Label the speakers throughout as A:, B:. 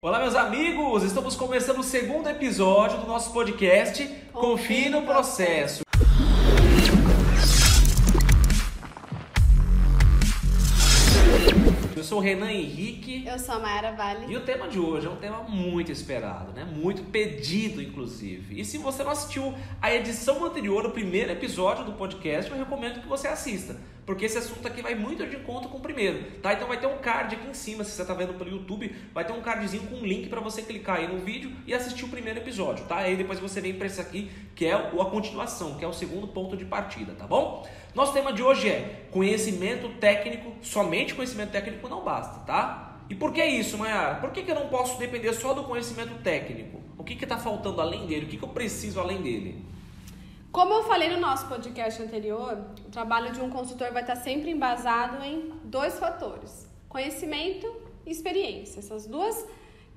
A: Olá, meus amigos! Estamos começando o segundo episódio do nosso podcast Confie no Processo. Eu sou o Renan Henrique.
B: Eu sou a Mayara Vale.
A: E o tema de hoje é um tema muito esperado, né? Muito pedido, inclusive. E se você não assistiu a edição anterior, o primeiro episódio do podcast, eu recomendo que você assista. Porque esse assunto aqui vai muito de encontro com o primeiro, tá? Então vai ter um card aqui em cima, se você tá vendo pelo YouTube, vai ter um cardzinho com um link para você clicar aí no vídeo e assistir o primeiro episódio, tá? Aí depois você vem para esse aqui, que é a continuação, que é o segundo ponto de partida, tá bom? Nosso tema de hoje é conhecimento técnico, somente conhecimento técnico não basta, tá? E por que isso, Mayara? Por que, que eu não posso depender só do conhecimento técnico? O que está faltando além dele? O que, que eu preciso além dele?
B: Como eu falei no nosso podcast anterior, o trabalho de um consultor vai estar sempre embasado em dois fatores: conhecimento e experiência. Essas duas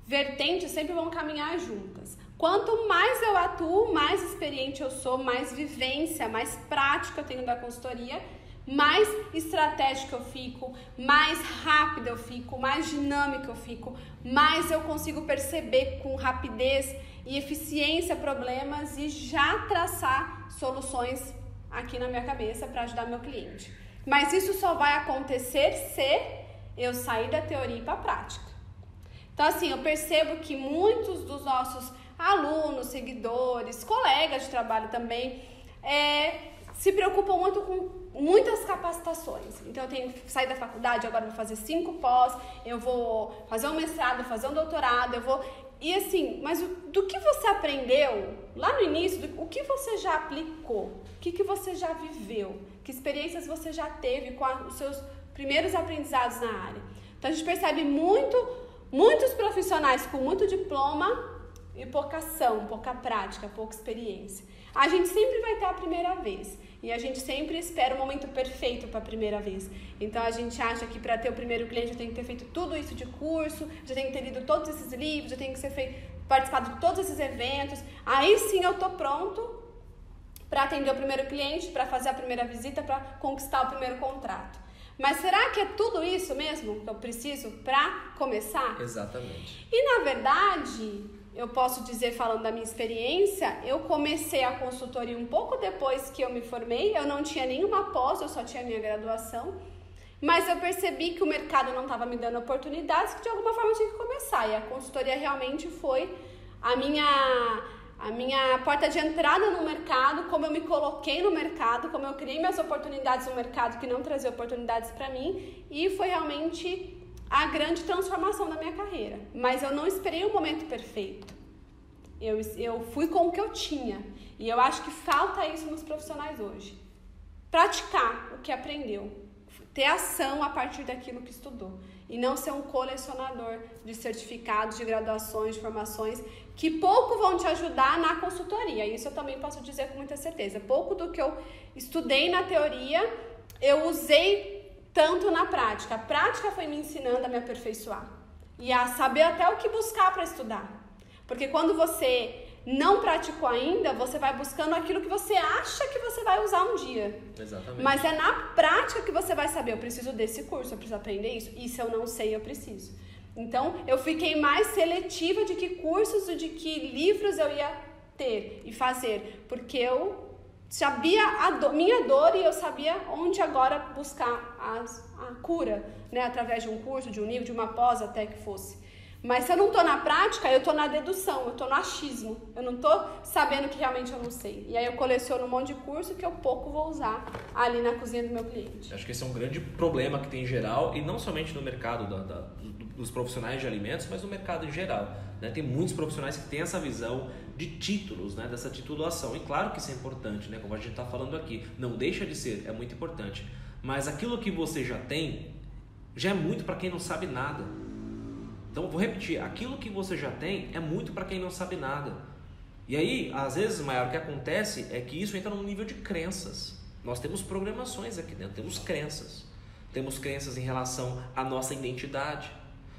B: vertentes sempre vão caminhar juntas. Quanto mais eu atuo, mais experiente eu sou, mais vivência, mais prática eu tenho da consultoria, mais estratégica eu fico, mais rápida eu fico, mais dinâmica eu fico, mais eu consigo perceber com rapidez e eficiência problemas e já traçar soluções aqui na minha cabeça para ajudar meu cliente. Mas isso só vai acontecer se eu sair da teoria para a prática. Então, assim, eu percebo que muitos dos nossos alunos, seguidores, colegas de trabalho também, é, se preocupam muito com muitas capacitações. Então, eu tenho que sair da faculdade, agora vou fazer cinco pós, eu vou fazer um mestrado, fazer um doutorado, eu vou. E assim, mas do que você aprendeu lá no início, do, o que você já aplicou? O que, que você já viveu? Que experiências você já teve com a, os seus primeiros aprendizados na área? Então, a gente percebe muito, muitos profissionais com muito diploma e pouca ação, pouca prática, pouca experiência. A gente sempre vai ter a primeira vez e a gente sempre espera o momento perfeito para a primeira vez. Então a gente acha que para ter o primeiro cliente eu tenho que ter feito tudo isso de curso, já tenho que ter lido todos esses livros, já tenho que ser feito, participado de todos esses eventos. Aí sim eu tô pronto para atender o primeiro cliente, para fazer a primeira visita, para conquistar o primeiro contrato. Mas será que é tudo isso mesmo que eu preciso para começar?
A: Exatamente.
B: E na verdade, eu posso dizer, falando da minha experiência, eu comecei a consultoria um pouco depois que eu me formei. Eu não tinha nenhuma pós, eu só tinha minha graduação. Mas eu percebi que o mercado não estava me dando oportunidades, que de alguma forma eu tinha que começar. E a consultoria realmente foi a minha, a minha porta de entrada no mercado, como eu me coloquei no mercado, como eu criei minhas oportunidades no mercado que não trazia oportunidades para mim. E foi realmente a grande transformação da minha carreira. Mas eu não esperei o momento perfeito. Eu, eu fui com o que eu tinha. E eu acho que falta isso nos profissionais hoje. Praticar o que aprendeu. Ter ação a partir daquilo que estudou. E não ser um colecionador de certificados, de graduações, de formações, que pouco vão te ajudar na consultoria. Isso eu também posso dizer com muita certeza. Pouco do que eu estudei na teoria, eu usei tanto na prática. A prática foi me ensinando a me aperfeiçoar e a saber até o que buscar para estudar. Porque quando você não praticou ainda, você vai buscando aquilo que você acha que você vai usar um dia.
A: Exatamente.
B: Mas é na prática que você vai saber, eu preciso desse curso, eu preciso aprender isso. Se eu não sei, eu preciso. Então, eu fiquei mais seletiva de que cursos e de que livros eu ia ter e fazer, porque eu sabia a do, minha dor e eu sabia onde agora buscar as, a cura, né? Através de um curso, de um livro, de uma pós até que fosse. Mas se eu não estou na prática, eu estou na dedução, eu estou no achismo. Eu não estou sabendo que realmente eu não sei. E aí eu coleciono um monte de curso que eu pouco vou usar ali na cozinha do meu cliente.
A: Acho que esse é um grande problema que tem em geral, e não somente no mercado da, da, dos profissionais de alimentos, mas no mercado em geral. Né? Tem muitos profissionais que têm essa visão de títulos, né? dessa titulação. E claro que isso é importante, né? como a gente está falando aqui. Não deixa de ser, é muito importante. Mas aquilo que você já tem, já é muito para quem não sabe nada. Então, vou repetir: aquilo que você já tem é muito para quem não sabe nada. E aí, às vezes, maior o que acontece é que isso entra num nível de crenças. Nós temos programações aqui dentro, temos crenças. Temos crenças em relação à nossa identidade.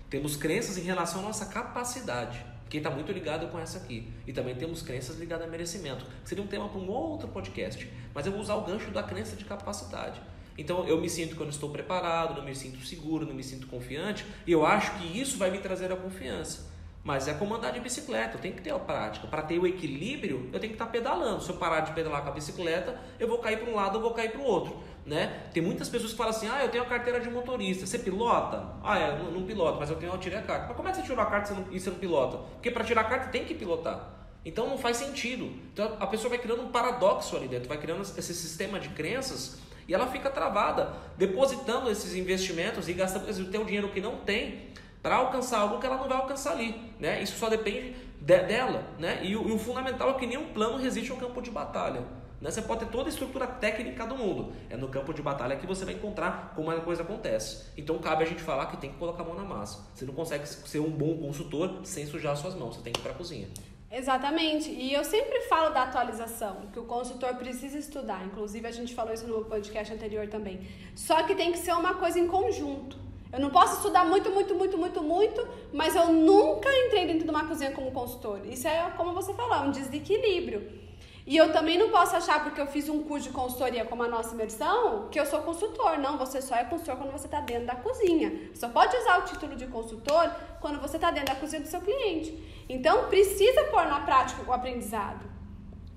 A: Temos crenças em relação à nossa capacidade, que está muito ligado com essa aqui. E também temos crenças ligadas a merecimento, que seria um tema para um outro podcast. Mas eu vou usar o gancho da crença de capacidade. Então eu me sinto quando estou preparado, não me sinto seguro, não me sinto confiante, e eu acho que isso vai me trazer a confiança. Mas é como andar de bicicleta, eu tenho que ter a prática. Para ter o equilíbrio, eu tenho que estar tá pedalando. Se eu parar de pedalar com a bicicleta, eu vou cair para um lado, eu vou cair para o outro. Né? Tem muitas pessoas que falam assim: ah, eu tenho a carteira de motorista. Você pilota? Ah, é, não, piloto, mas eu tenho, eu tirei a carta. Mas como é que você tirou a carta e você não, pilota? Porque para tirar a carta tem que pilotar. Então não faz sentido. Então a pessoa vai criando um paradoxo ali dentro, vai criando esse sistema de crenças e ela fica travada, depositando esses investimentos e gastando o teu dinheiro que não tem para alcançar algo que ela não vai alcançar ali, né? Isso só depende de, dela, né? E o, e o, fundamental é que nenhum plano resiste ao campo de batalha. Né? Você pode ter toda a estrutura técnica do mundo, é no campo de batalha que você vai encontrar como a coisa acontece. Então cabe a gente falar que tem que colocar a mão na massa. Você não consegue ser um bom consultor sem sujar suas mãos, você tem que ir para a cozinha.
B: Exatamente. E eu sempre falo da atualização, que o consultor precisa estudar. Inclusive, a gente falou isso no podcast anterior também. Só que tem que ser uma coisa em conjunto. Eu não posso estudar muito, muito, muito, muito, muito, mas eu nunca entrei dentro de uma cozinha como consultor. Isso é, como você falou, um desequilíbrio. E eu também não posso achar, porque eu fiz um curso de consultoria como a nossa imersão, que eu sou consultor. Não, você só é consultor quando você está dentro da cozinha. Só pode usar o título de consultor quando você está dentro da cozinha do seu cliente. Então, precisa pôr na prática o aprendizado.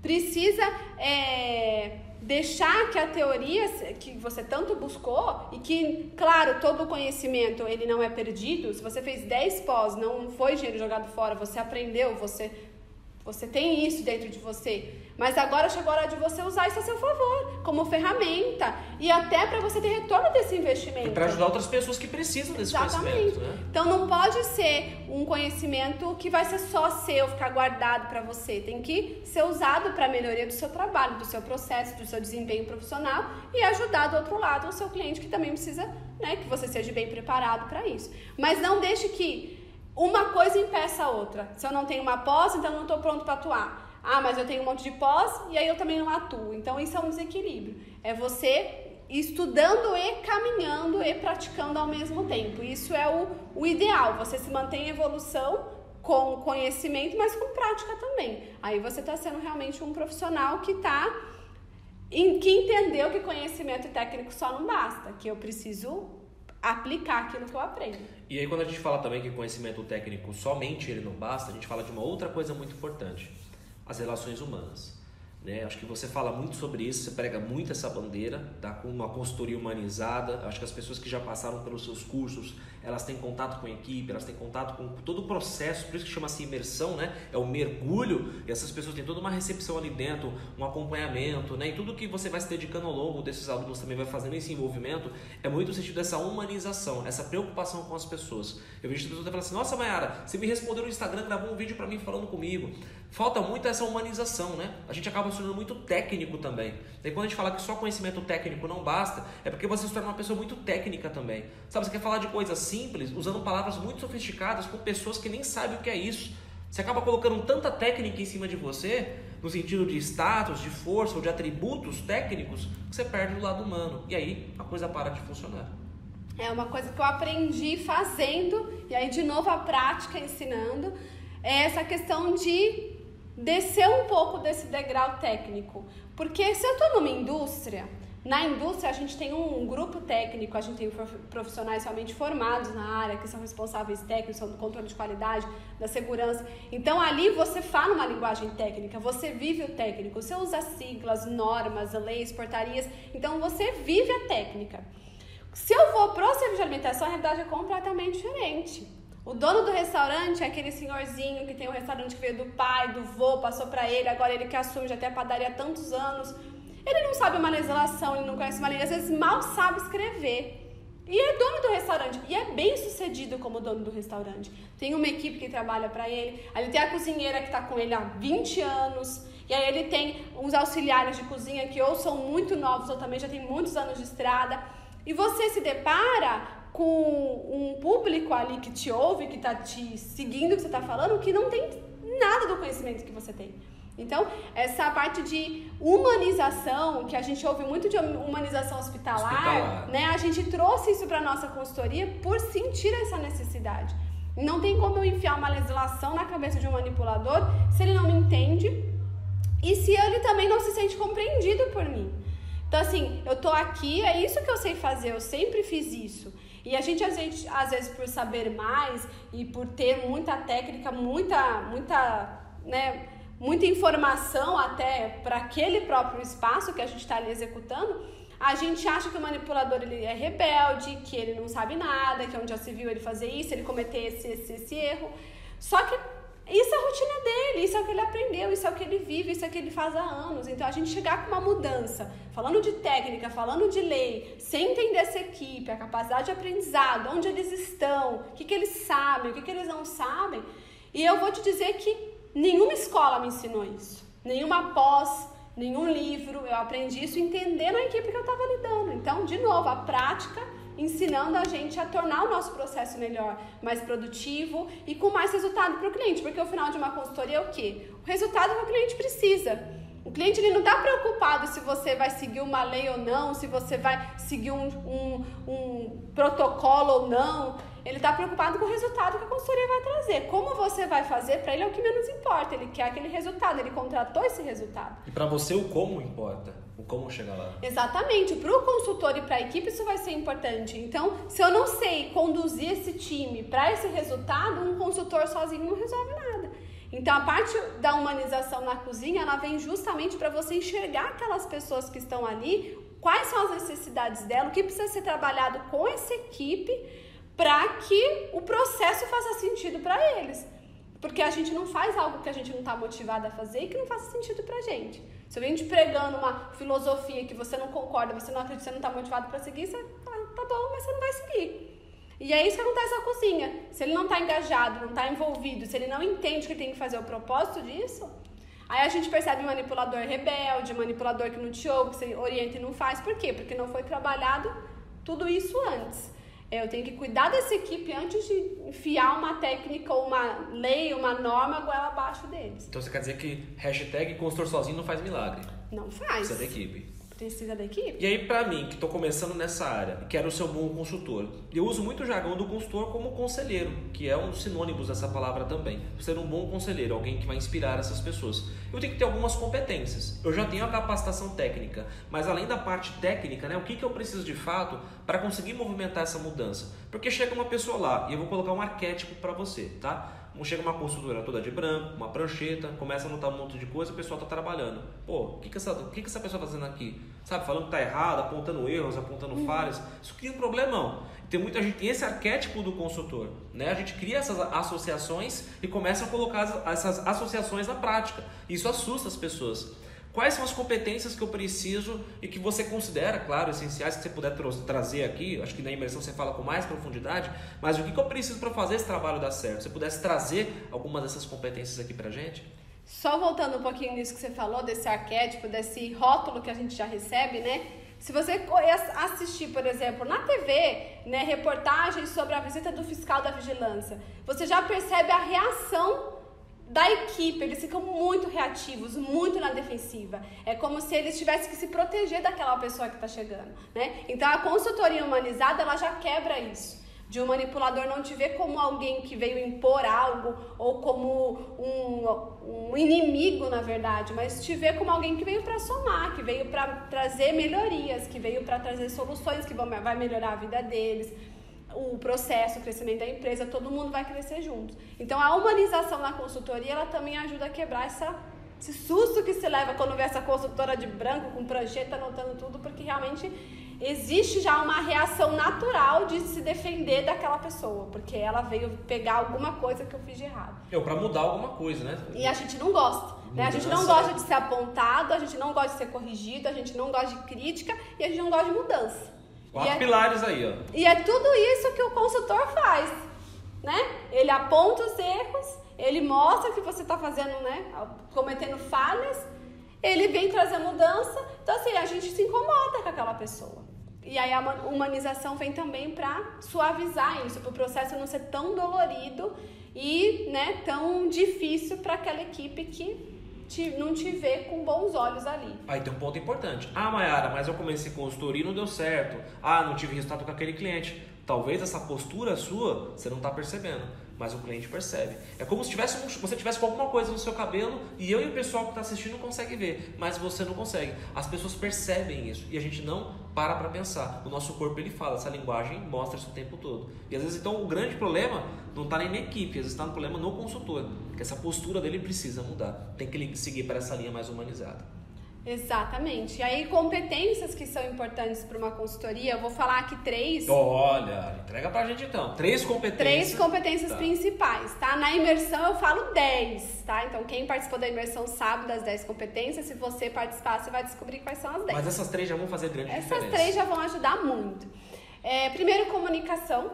B: Precisa é, deixar que a teoria que você tanto buscou e que, claro, todo o conhecimento ele não é perdido. Se você fez 10 pós, não foi dinheiro jogado fora, você aprendeu, você, você tem isso dentro de você. Mas agora chegou a hora de você usar isso a seu favor, como ferramenta. E até para você ter retorno desse investimento. E
A: para ajudar outras pessoas que precisam desse Exatamente. conhecimento. Né?
B: Então não pode ser um conhecimento que vai ser só seu, ficar guardado para você. Tem que ser usado para a melhoria do seu trabalho, do seu processo, do seu desempenho profissional e ajudar do outro lado o seu cliente que também precisa né, que você seja bem preparado para isso. Mas não deixe que uma coisa impeça a outra. Se eu não tenho uma pós, então eu não estou pronto para atuar. Ah, mas eu tenho um monte de pós e aí eu também não atuo. Então isso é um desequilíbrio. É você estudando e caminhando e praticando ao mesmo tempo. Isso é o, o ideal. Você se mantém em evolução com conhecimento, mas com prática também. Aí você está sendo realmente um profissional que está que entendeu que conhecimento técnico só não basta, que eu preciso aplicar aquilo que eu aprendo.
A: E aí quando a gente fala também que conhecimento técnico somente ele não basta, a gente fala de uma outra coisa muito importante as relações humanas. Né? Acho que você fala muito sobre isso, você prega muito essa bandeira, tá? com uma consultoria humanizada. Acho que as pessoas que já passaram pelos seus cursos, elas têm contato com a equipe, elas têm contato com todo o processo, por isso que chama-se imersão, né? é o mergulho, e essas pessoas têm toda uma recepção ali dentro, um acompanhamento, né? e tudo que você vai se dedicando ao longo desses alunos também vai fazendo esse envolvimento, é muito o sentido dessa humanização, essa preocupação com as pessoas. Eu vejo as pessoas falando assim, nossa Mayara, você me respondeu no Instagram, gravou um vídeo para mim falando comigo. Falta muito essa humanização, né? A gente acaba se tornando muito técnico também. E quando a gente fala que só conhecimento técnico não basta, é porque você se torna uma pessoa muito técnica também. Sabe, você quer falar de coisas simples, usando palavras muito sofisticadas com pessoas que nem sabem o que é isso. Você acaba colocando tanta técnica em cima de você, no sentido de status, de força ou de atributos técnicos, que você perde o lado humano. E aí a coisa para de funcionar.
B: É uma coisa que eu aprendi fazendo, e aí de novo a prática ensinando, é essa questão de descer um pouco desse degrau técnico. Porque se eu estou numa indústria, na indústria a gente tem um grupo técnico, a gente tem profissionais realmente formados na área, que são responsáveis técnicos, são do controle de qualidade, da segurança. Então ali você fala uma linguagem técnica, você vive o técnico, você usa siglas, normas, leis, portarias, então você vive a técnica. Se eu vou para o serviço de alimentação, a realidade é completamente diferente. O dono do restaurante é aquele senhorzinho que tem um restaurante que veio do pai, do vô, passou para ele, agora ele que assume, já tem a padaria há tantos anos. Ele não sabe uma legislação, ele não conhece uma lei, às vezes mal sabe escrever. E é dono do restaurante. E é bem sucedido como dono do restaurante. Tem uma equipe que trabalha para ele. Aí ele tem a cozinheira que está com ele há 20 anos. E aí ele tem uns auxiliares de cozinha que ou são muito novos ou também já tem muitos anos de estrada. E você se depara com um público ali que te ouve, que está te seguindo o que você está falando, que não tem nada do conhecimento que você tem. Então, essa parte de humanização, que a gente ouve muito de humanização hospitalar, hospitalar. né? A gente trouxe isso para nossa consultoria por sentir essa necessidade. Não tem como eu enfiar uma legislação na cabeça de um manipulador se ele não me entende e se ele também não se sente compreendido por mim. Então, assim, eu tô aqui, é isso que eu sei fazer, eu sempre fiz isso. E a gente, às vezes, às vezes, por saber mais e por ter muita técnica, muita, muita, né, muita informação até para aquele próprio espaço que a gente está ali executando, a gente acha que o manipulador ele é rebelde, que ele não sabe nada, que onde já se viu ele fazer isso, ele cometer esse, esse, esse erro. Só que isso é a rotina dele, isso é o que ele aprendeu, isso é o que ele vive, isso é o que ele faz há anos. Então a gente chegar com uma mudança, falando de técnica, falando de lei, sem entender essa equipe, a capacidade de aprendizado, onde eles estão, o que, que eles sabem, o que, que eles não sabem. E eu vou te dizer que nenhuma escola me ensinou isso, nenhuma pós, nenhum livro. Eu aprendi isso entendendo a equipe que eu estava lidando. Então, de novo, a prática ensinando a gente a tornar o nosso processo melhor, mais produtivo e com mais resultado para o cliente, porque o final de uma consultoria é o quê? O resultado que o cliente precisa. O cliente ele não está preocupado se você vai seguir uma lei ou não, se você vai seguir um, um, um protocolo ou não. Ele está preocupado com o resultado que a consultoria vai trazer. Como você vai fazer, para ele é o que menos importa. Ele quer aquele resultado, ele contratou esse resultado.
A: E para você, o como importa o como chegar lá.
B: Exatamente. Para o consultor e para a equipe isso vai ser importante. Então, se eu não sei conduzir esse time para esse resultado, um consultor sozinho não resolve nada. Então, a parte da humanização na cozinha, ela vem justamente para você enxergar aquelas pessoas que estão ali, quais são as necessidades dela, o que precisa ser trabalhado com essa equipe para que o processo faça sentido para eles. Porque a gente não faz algo que a gente não está motivado a fazer e que não faça sentido para gente. Se eu venho te pregando uma filosofia que você não concorda, você não acredita, você não está motivado para seguir, você fala, tá bom, mas você não vai seguir. E é isso que acontece na cozinha. Se ele não está engajado, não está envolvido, se ele não entende que tem que fazer o propósito disso, aí a gente percebe manipulador rebelde, manipulador que não te ouve, que você orienta e não faz. Por quê? Porque não foi trabalhado tudo isso antes. Eu tenho que cuidar dessa equipe antes de enfiar uma técnica, uma lei, uma norma goela abaixo deles.
A: Então você quer dizer que hashtag consultor sozinho não faz milagre?
B: Não faz.
A: Precisa da equipe.
B: Precisa da equipe.
A: E aí, pra mim, que estou começando nessa área, quero ser um bom consultor, eu uso muito o jargão do consultor como conselheiro, que é um dos sinônimos dessa palavra também. Ser um bom conselheiro, alguém que vai inspirar essas pessoas. Eu tenho que ter algumas competências. Eu já tenho a capacitação técnica, mas além da parte técnica, né, o que, que eu preciso de fato para conseguir movimentar essa mudança? Porque chega uma pessoa lá e eu vou colocar um arquétipo para você, tá? Chega uma consultora toda de branco, uma prancheta, começa a anotar um monte de coisa, o pessoal está trabalhando. Pô, o que, que, essa, que, que essa pessoa está fazendo aqui? Sabe, falando que está errado, apontando erros, apontando uhum. falhas. Isso cria um problemão. Tem muita gente tem esse arquétipo do consultor, né? A gente cria essas associações e começa a colocar essas associações na prática. Isso assusta as pessoas. Quais são as competências que eu preciso e que você considera, claro, essenciais que você puder tra trazer aqui? Acho que na imersão você fala com mais profundidade, mas o que, que eu preciso para fazer esse trabalho dar certo? Você pudesse trazer algumas dessas competências aqui para gente?
B: Só voltando um pouquinho nisso que você falou, desse arquétipo, desse rótulo que a gente já recebe, né? Se você assistir, por exemplo, na TV, né, reportagens sobre a visita do fiscal da vigilância, você já percebe a reação da equipe, eles ficam muito reativos, muito na defensiva. É como se eles tivessem que se proteger daquela pessoa que está chegando, né? Então a consultoria humanizada ela já quebra isso. De um manipulador não te ver como alguém que veio impor algo ou como um, um inimigo, na verdade, mas te ver como alguém que veio para somar, que veio para trazer melhorias, que veio para trazer soluções que vão, vai melhorar a vida deles o processo, o crescimento da empresa, todo mundo vai crescer junto. Então a humanização na consultoria, ela também ajuda a quebrar essa, esse susto que se leva quando vê essa consultora de branco com prancheta anotando tudo, porque realmente existe já uma reação natural de se defender daquela pessoa, porque ela veio pegar alguma coisa que eu fiz de errado.
A: Eu para mudar alguma coisa, né?
B: E a gente não gosta. Né? A gente não gosta de ser apontado, a gente não gosta de ser corrigido, a gente não gosta de crítica e a gente não gosta de mudança.
A: Quatro é, pilares aí, ó.
B: E é tudo isso que o consultor faz, né? Ele aponta os erros, ele mostra que você está fazendo, né? Cometendo falhas, ele vem trazer mudança. Então, assim, a gente se incomoda com aquela pessoa. E aí a humanização vem também para suavizar isso, para o processo não ser tão dolorido e né, tão difícil para aquela equipe que te, não te vê com bons olhos ali.
A: Aí tem um ponto importante. Ah, Mayara, mas eu comecei consultoria e não deu certo. Ah, não tive resultado com aquele cliente. Talvez essa postura sua você não está percebendo, mas o cliente percebe. É como se tivesse um, você tivesse com alguma coisa no seu cabelo e eu e o pessoal que está assistindo consegue ver, mas você não consegue. As pessoas percebem isso e a gente não para para pensar. O nosso corpo ele fala, essa linguagem mostra isso o tempo todo. E às vezes então o grande problema não está nem na equipe, às vezes está no problema no consultor, que essa postura dele precisa mudar. Tem que seguir para essa linha mais humanizada.
B: Exatamente. E aí, competências que são importantes para uma consultoria, eu vou falar aqui três.
A: Olha, entrega pra gente então. Três competências.
B: Três competências tá. principais, tá? Na imersão eu falo dez, tá? Então, quem participou da imersão sabe das dez competências. Se você participar, você vai descobrir quais são as dez.
A: Mas essas três já vão fazer grande
B: essas
A: diferença.
B: Essas três já vão ajudar muito. É, primeiro, comunicação,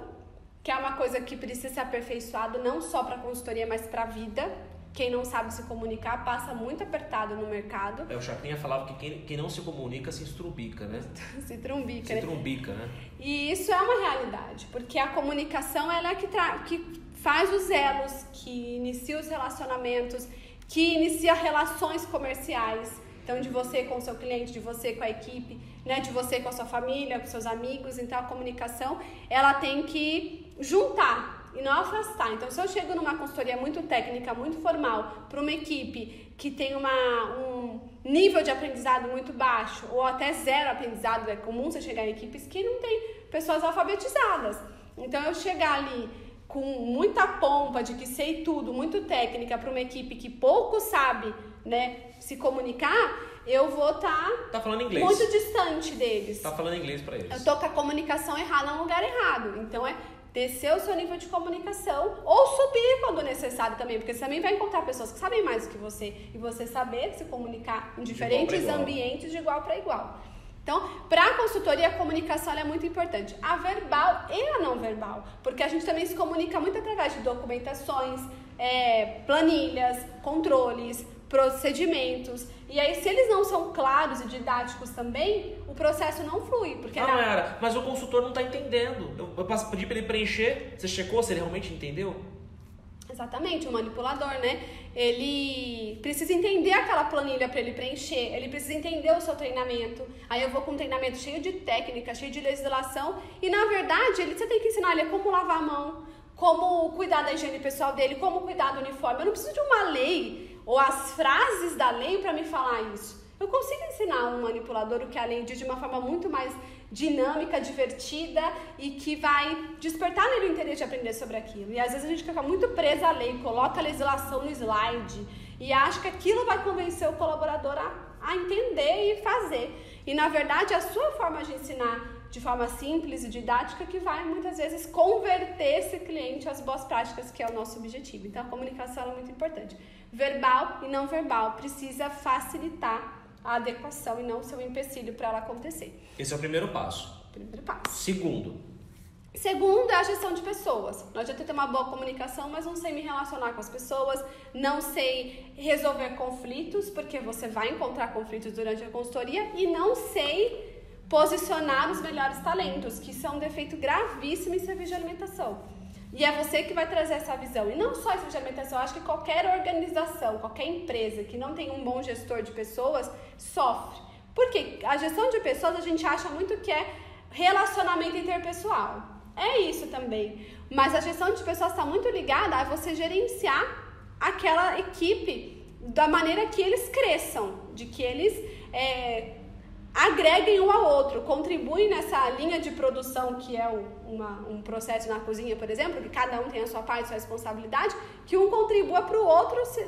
B: que é uma coisa que precisa ser aperfeiçoado não só para consultoria, mas para a vida. Quem não sabe se comunicar passa muito apertado no mercado.
A: É, o Chacrinha falava que quem, quem não se comunica se estrumbica, né?
B: se trumbica,
A: se
B: né?
A: trumbica, né?
B: E isso é uma realidade, porque a comunicação ela é que, que faz os elos, que inicia os relacionamentos, que inicia relações comerciais. Então, de você com o seu cliente, de você com a equipe, né? de você com a sua família, com seus amigos. Então, a comunicação, ela tem que juntar e não afastar. Então, se eu chego numa consultoria muito técnica, muito formal, para uma equipe que tem uma, um nível de aprendizado muito baixo, ou até zero aprendizado, é comum você chegar em equipes que não tem pessoas alfabetizadas. Então, eu chegar ali com muita pompa de que sei tudo, muito técnica, para uma equipe que pouco sabe né, se comunicar, eu vou estar
A: tá, tá inglês.
B: muito distante deles.
A: Tá falando inglês para eles.
B: Eu tô com a comunicação errada no lugar errado. Então é descer o seu nível de comunicação ou subir quando necessário também, porque você também vai encontrar pessoas que sabem mais do que você e você saber se comunicar em diferentes ambientes de igual para igual. Então, para a consultoria, a comunicação é muito importante, a verbal e a não verbal, porque a gente também se comunica muito através de documentações, é, planilhas, controles, procedimentos. E aí, se eles não são claros e didáticos também, o processo não flui. Porque
A: não, na... era, mas o consultor não está entendendo. Eu, eu pedi para ele preencher, você checou se ele realmente entendeu?
B: Exatamente, o manipulador, né? Ele precisa entender aquela planilha para ele preencher, ele precisa entender o seu treinamento. Aí eu vou com um treinamento cheio de técnica, cheio de legislação, e na verdade ele, você tem que ensinar ele como lavar a mão, como cuidar da higiene pessoal dele, como cuidar do uniforme. Eu não preciso de uma lei ou as frases da lei para me falar isso. Eu consigo ensinar um manipulador o que a lei diz de uma forma muito mais dinâmica, divertida e que vai despertar nele o interesse de aprender sobre aquilo. E às vezes a gente fica muito presa à lei, coloca a legislação no slide e acha que aquilo vai convencer o colaborador a, a entender e fazer. E na verdade a sua forma de ensinar de forma simples e didática que vai muitas vezes converter esse cliente às boas práticas, que é o nosso objetivo. Então a comunicação é muito importante. Verbal e não verbal precisa facilitar a adequação e não ser um empecilho para ela acontecer.
A: Esse é o primeiro passo.
B: Primeiro passo.
A: Segundo.
B: Segundo é a gestão de pessoas. Não adianta ter uma boa comunicação, mas não sei me relacionar com as pessoas, não sei resolver conflitos, porque você vai encontrar conflitos durante a consultoria, e não sei posicionar os melhores talentos, que são um defeito gravíssimo em serviço de alimentação. E é você que vai trazer essa visão. E não só serviço de alimentação, acho que qualquer organização, qualquer empresa que não tem um bom gestor de pessoas sofre. Porque a gestão de pessoas a gente acha muito que é relacionamento interpessoal. É isso também. Mas a gestão de pessoas está muito ligada a você gerenciar aquela equipe da maneira que eles cresçam, de que eles é, agreguem um ao outro, contribuem nessa linha de produção que é uma, um processo na cozinha, por exemplo, que cada um tem a sua parte, a sua responsabilidade, que um contribua para o outro se,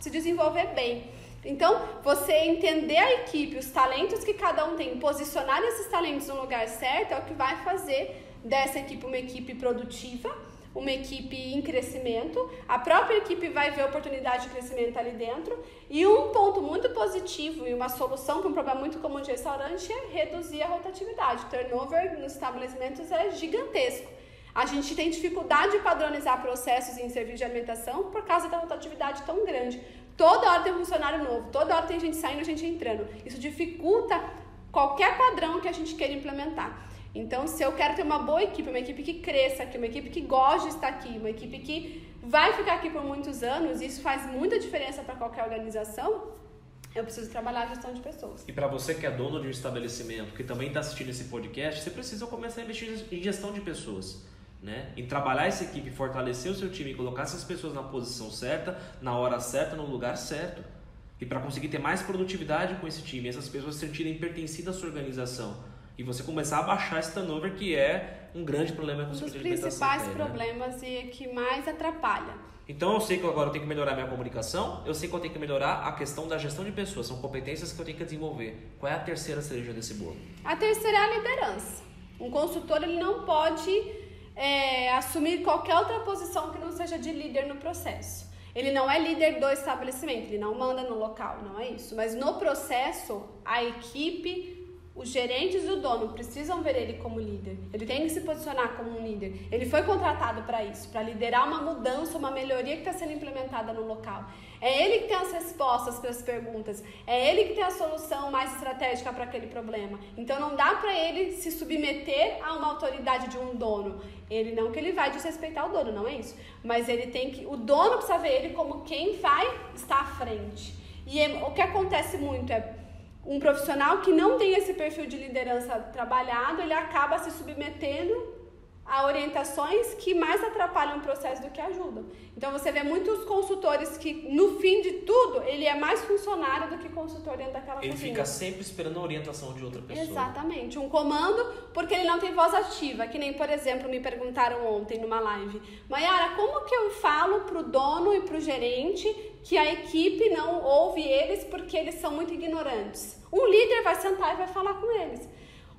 B: se desenvolver bem. Então, você entender a equipe, os talentos que cada um tem, posicionar esses talentos no lugar certo é o que vai fazer dessa equipe uma equipe produtiva uma equipe em crescimento, a própria equipe vai ver oportunidade de crescimento ali dentro. E um ponto muito positivo e uma solução para um problema muito comum de restaurante é reduzir a rotatividade. O turnover nos estabelecimentos é gigantesco. A gente tem dificuldade de padronizar processos em serviço de alimentação por causa da rotatividade tão grande. Toda hora tem um funcionário novo, toda hora tem gente saindo, gente entrando. Isso dificulta qualquer padrão que a gente queira implementar. Então, se eu quero ter uma boa equipe, uma equipe que cresça aqui, uma equipe que goste de estar aqui, uma equipe que vai ficar aqui por muitos anos, isso faz muita diferença para qualquer organização, eu preciso trabalhar a gestão de pessoas.
A: E para você que é dono de um estabelecimento, que também está assistindo esse podcast, você precisa começar a investir em gestão de pessoas. Né? Em trabalhar essa equipe, fortalecer o seu time, colocar essas pessoas na posição certa, na hora certa, no lugar certo. E para conseguir ter mais produtividade com esse time, essas pessoas se sentirem pertencidas à sua organização E você começar a baixar esse turnover, que é um grande problema
B: com
A: Um
B: dos principais tem, né? problemas né? e que mais atrapalha.
A: Então eu sei que agora eu tenho que melhorar minha comunicação, eu sei que eu tenho que melhorar a questão da gestão de pessoas, são competências que eu tenho que desenvolver. Qual é a terceira cereja desse bolo?
B: A terceira é a liderança. Um consultor ele não pode é, assumir qualquer outra posição que não seja de líder no processo. Ele não é líder do estabelecimento, ele não manda no local, não é isso. Mas no processo, a equipe os gerentes e o dono precisam ver ele como líder. Ele tem que se posicionar como um líder. Ele foi contratado para isso, para liderar uma mudança, uma melhoria que está sendo implementada no local. É ele que tem as respostas para as perguntas. É ele que tem a solução mais estratégica para aquele problema. Então não dá para ele se submeter a uma autoridade de um dono. Ele não que ele vai desrespeitar o dono, não é isso. Mas ele tem que, o dono precisa ver ele como quem vai estar à frente. E é, o que acontece muito é um profissional que não tem esse perfil de liderança trabalhado, ele acaba se submetendo a orientações que mais atrapalham o processo do que ajudam. Então você vê muitos consultores que no fim de tudo ele é mais funcionário do que consultor dentro daquela
A: Ele cozinha. fica sempre esperando a orientação de outra pessoa.
B: Exatamente, um comando porque ele não tem voz ativa, que nem por exemplo me perguntaram ontem numa live, Maiara, como que eu falo pro dono e pro gerente que a equipe não ouve eles porque eles são muito ignorantes. Um líder vai sentar e vai falar com eles.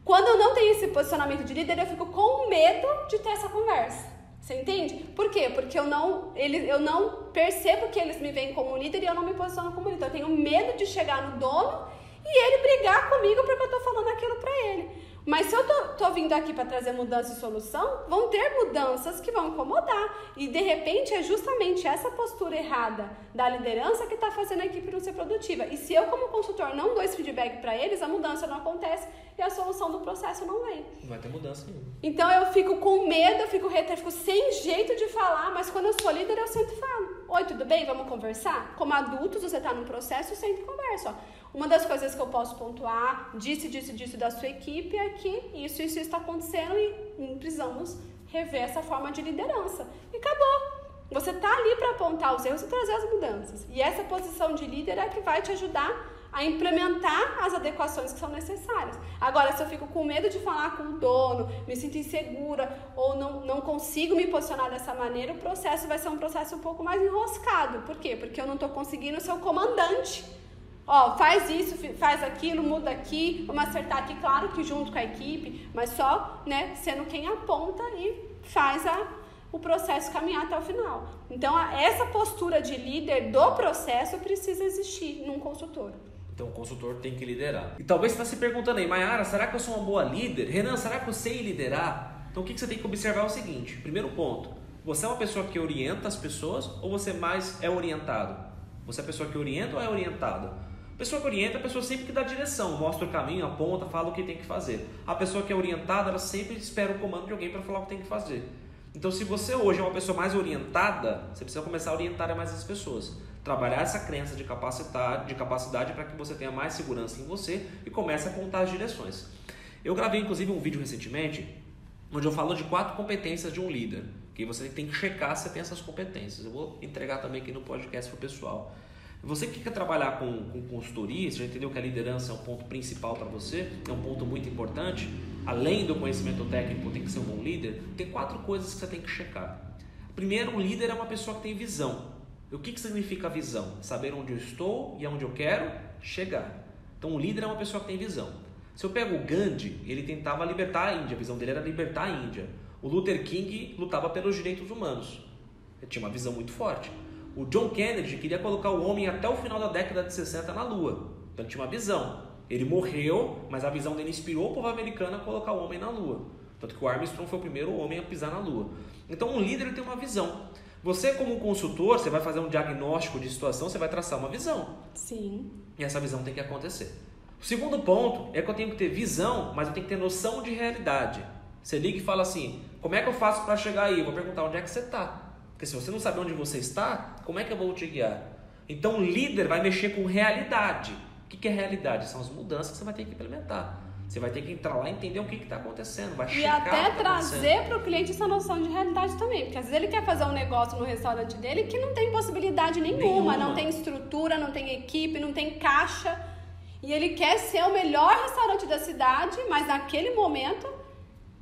B: Quando eu não tenho esse posicionamento de líder, eu fico com medo de ter essa conversa. Você entende? Por quê? Porque eu não, ele, eu não percebo que eles me veem como líder e eu não me posiciono como líder. Eu tenho medo de chegar no dono e ele brigar comigo porque eu estou falando aquilo para ele. Mas se eu tô, tô vindo aqui para trazer mudança e solução, vão ter mudanças que vão incomodar. E de repente é justamente essa postura errada da liderança que está fazendo a equipe não ser produtiva. E se eu, como consultor, não dou esse feedback para eles, a mudança não acontece e a solução do processo não vem.
A: Não vai ter mudança nenhuma.
B: Então eu fico com medo, eu fico reta, eu fico sem jeito de falar, mas quando eu sou líder, eu sempre falo: Oi, tudo bem? Vamos conversar? Como adultos, você está num processo, eu sempre converso. Ó. Uma das coisas que eu posso pontuar, disse, disse, disse da sua equipe, é que isso, isso está acontecendo e precisamos rever essa forma de liderança. E acabou. Você está ali para apontar os erros e trazer as mudanças. E essa posição de líder é que vai te ajudar a implementar as adequações que são necessárias. Agora, se eu fico com medo de falar com o dono, me sinto insegura ou não, não consigo me posicionar dessa maneira, o processo vai ser um processo um pouco mais enroscado. Por quê? Porque eu não estou conseguindo ser o comandante Ó, faz isso, faz aquilo, muda aqui, vamos acertar aqui, claro que junto com a equipe, mas só, né, sendo quem aponta e faz a, o processo caminhar até o final. Então, a, essa postura de líder do processo precisa existir num consultor.
A: Então, o consultor tem que liderar. E talvez você está se perguntando aí, Mayara, será que eu sou uma boa líder? Renan, será que eu sei liderar? Então, o que, que você tem que observar é o seguinte: primeiro ponto, você é uma pessoa que orienta as pessoas ou você mais é orientado? Você é a pessoa que orienta ou é orientada? A pessoa que orienta a pessoa sempre que dá direção, mostra o caminho, aponta, fala o que tem que fazer. A pessoa que é orientada, ela sempre espera o comando de alguém para falar o que tem que fazer. Então, se você hoje é uma pessoa mais orientada, você precisa começar a orientar mais as pessoas. Trabalhar essa crença de capacidade, de capacidade para que você tenha mais segurança em você e comece a apontar as direções. Eu gravei inclusive um vídeo recentemente onde eu falo de quatro competências de um líder, que você tem que checar se tem essas competências. Eu vou entregar também aqui no podcast para o pessoal. Você que quer trabalhar com, com consultoria, você já entendeu que a liderança é um ponto principal para você, é um ponto muito importante. Além do conhecimento técnico, tem que ser um bom líder. Tem quatro coisas que você tem que checar. Primeiro, um líder é uma pessoa que tem visão. O que, que significa visão? Saber onde eu estou e aonde eu quero chegar. Então, um líder é uma pessoa que tem visão. Se eu pego o Gandhi, ele tentava libertar a Índia, a visão dele era libertar a Índia. O Luther King lutava pelos direitos humanos. Ele tinha uma visão muito forte. O John Kennedy queria colocar o homem até o final da década de 60 na Lua. Então tinha uma visão. Ele morreu, mas a visão dele inspirou o povo americano a colocar o homem na Lua. Tanto que o Armstrong foi o primeiro homem a pisar na Lua. Então um líder tem uma visão. Você, como consultor, você vai fazer um diagnóstico de situação, você vai traçar uma visão.
B: Sim.
A: E essa visão tem que acontecer. O segundo ponto é que eu tenho que ter visão, mas eu tenho que ter noção de realidade. Você liga e fala assim: como é que eu faço para chegar aí? Eu vou perguntar onde é que você está. Porque se você não sabe onde você está, como é que eu vou te guiar? Então o líder vai mexer com realidade. O que é realidade? São as mudanças que você vai ter que implementar. Você vai ter que entrar lá e entender o que está acontecendo. Vai
B: e até tá trazer para o cliente essa noção de realidade também. Porque às vezes ele quer fazer um negócio no restaurante dele que não tem possibilidade nenhuma, nenhuma. não tem estrutura, não tem equipe, não tem caixa. e ele quer ser o melhor restaurante da cidade, mas naquele momento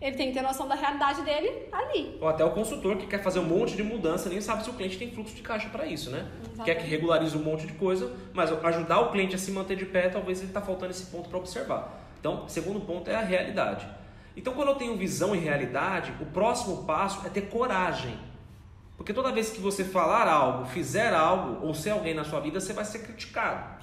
B: ele tem que ter noção da realidade dele ali.
A: Ou até o consultor que quer fazer um monte de mudança, nem sabe se o cliente tem fluxo de caixa para isso, né? Exatamente. Quer que regularize um monte de coisa, mas ajudar o cliente a se manter de pé, talvez ele está faltando esse ponto para observar. Então, segundo ponto é a realidade. Então, quando eu tenho visão e realidade, o próximo passo é ter coragem. Porque toda vez que você falar algo, fizer algo, ou ser alguém na sua vida, você vai ser criticado.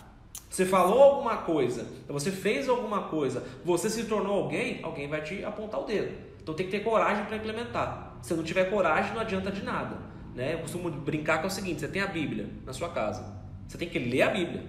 A: Você falou alguma coisa, você fez alguma coisa, você se tornou alguém, alguém vai te apontar o dedo. Então tem que ter coragem para implementar. Se não tiver coragem, não adianta de nada. Né? Eu costumo brincar que é o seguinte: você tem a Bíblia na sua casa, você tem que ler a Bíblia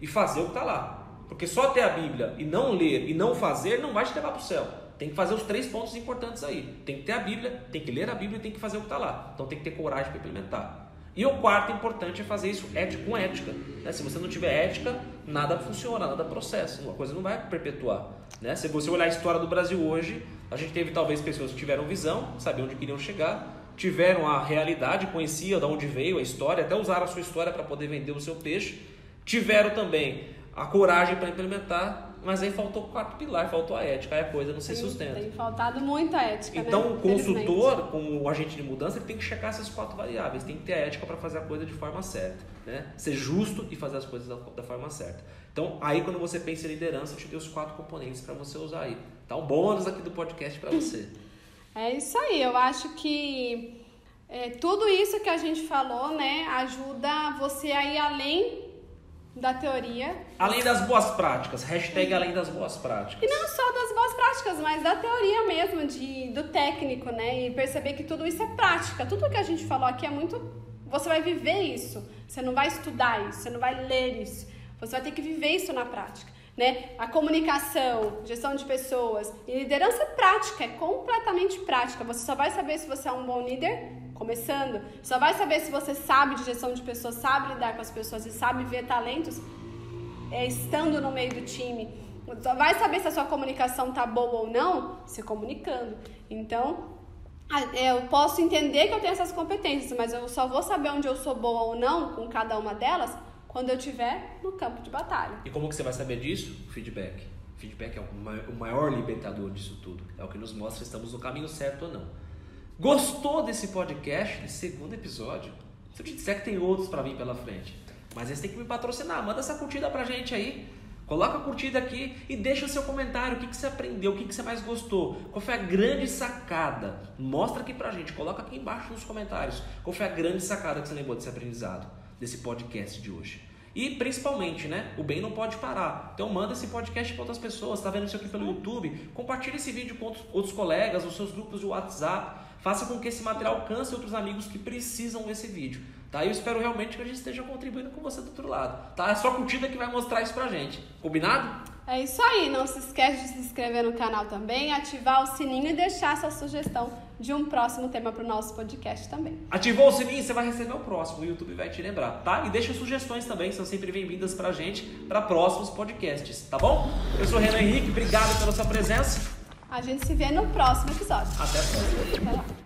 A: e fazer o que está lá. Porque só ter a Bíblia e não ler e não fazer não vai te levar para o céu. Tem que fazer os três pontos importantes aí. Tem que ter a Bíblia, tem que ler a Bíblia e tem que fazer o que está lá. Então tem que ter coragem para implementar. E o quarto importante é fazer isso ético, com ética. Né? Se você não tiver ética, nada funciona, nada processa. Uma coisa não vai perpetuar. Né? Se você olhar a história do Brasil hoje, a gente teve talvez pessoas que tiveram visão, sabiam onde queriam chegar, tiveram a realidade, conheciam de onde veio a história, até usaram a sua história para poder vender o seu peixe, tiveram também a coragem para implementar mas aí faltou o quarto pilar, faltou a ética, aí a coisa não se sustenta.
B: Tem faltado muita ética.
A: Então,
B: né?
A: o consultor, como o agente de mudança, ele tem que checar essas quatro variáveis, tem que ter a ética para fazer a coisa de forma certa, né? Ser justo e fazer as coisas da, da forma certa. Então, aí quando você pensa em liderança, eu te dei os quatro componentes para você usar aí. Tá um bônus aqui do podcast para você.
B: É isso aí, eu acho que é, tudo isso que a gente falou, né, ajuda você a ir além da teoria.
A: Além das boas práticas, hashtag além das boas práticas.
B: E não só das boas práticas, mas da teoria mesmo, de, do técnico, né? E perceber que tudo isso é prática. Tudo que a gente falou aqui é muito. Você vai viver isso. Você não vai estudar isso, você não vai ler isso. Você vai ter que viver isso na prática. Né? A comunicação, gestão de pessoas e liderança é prática, é completamente prática. Você só vai saber se você é um bom líder começando, só vai saber se você sabe de gestão de pessoas, sabe lidar com as pessoas e sabe ver talentos é, estando no meio do time. Só vai saber se a sua comunicação tá boa ou não se comunicando. Então, é, eu posso entender que eu tenho essas competências, mas eu só vou saber onde eu sou boa ou não com cada uma delas quando eu estiver no campo de batalha.
A: E como que você vai saber disso? Feedback. Feedback é o maior libertador disso tudo. É o que nos mostra se estamos no caminho certo ou não. Gostou desse podcast, desse segundo episódio? Se eu te disser que tem outros para vir pela frente, mas eles têm que me patrocinar. Manda essa curtida pra gente aí. Coloca a curtida aqui e deixa o seu comentário. O que, que você aprendeu? O que, que você mais gostou? Qual foi a grande sacada? Mostra aqui pra gente. Coloca aqui embaixo nos comentários. Qual foi a grande sacada que você lembrou desse aprendizado? Desse podcast de hoje. E principalmente, né? O bem não pode parar. Então manda esse podcast para outras pessoas. Está vendo isso aqui pelo YouTube? Compartilhe esse vídeo com outros colegas, os seus grupos de WhatsApp. Faça com que esse material alcance outros amigos que precisam desse vídeo. Tá? Eu espero realmente que a gente esteja contribuindo com você do outro lado. Tá? É só a curtida que vai mostrar isso pra gente. Combinado?
B: É isso aí. Não se esquece de se inscrever no canal também, ativar o sininho e deixar sua sugestão de um próximo tema para o nosso podcast também.
A: Ativou o sininho, você vai receber o próximo. O YouTube vai te lembrar, tá? E deixa sugestões também, são sempre bem-vindas pra gente para próximos podcasts, tá bom? Eu sou o Renan Henrique, obrigado pela sua presença.
B: A gente se vê no próximo episódio.
A: Até a próxima. Até lá.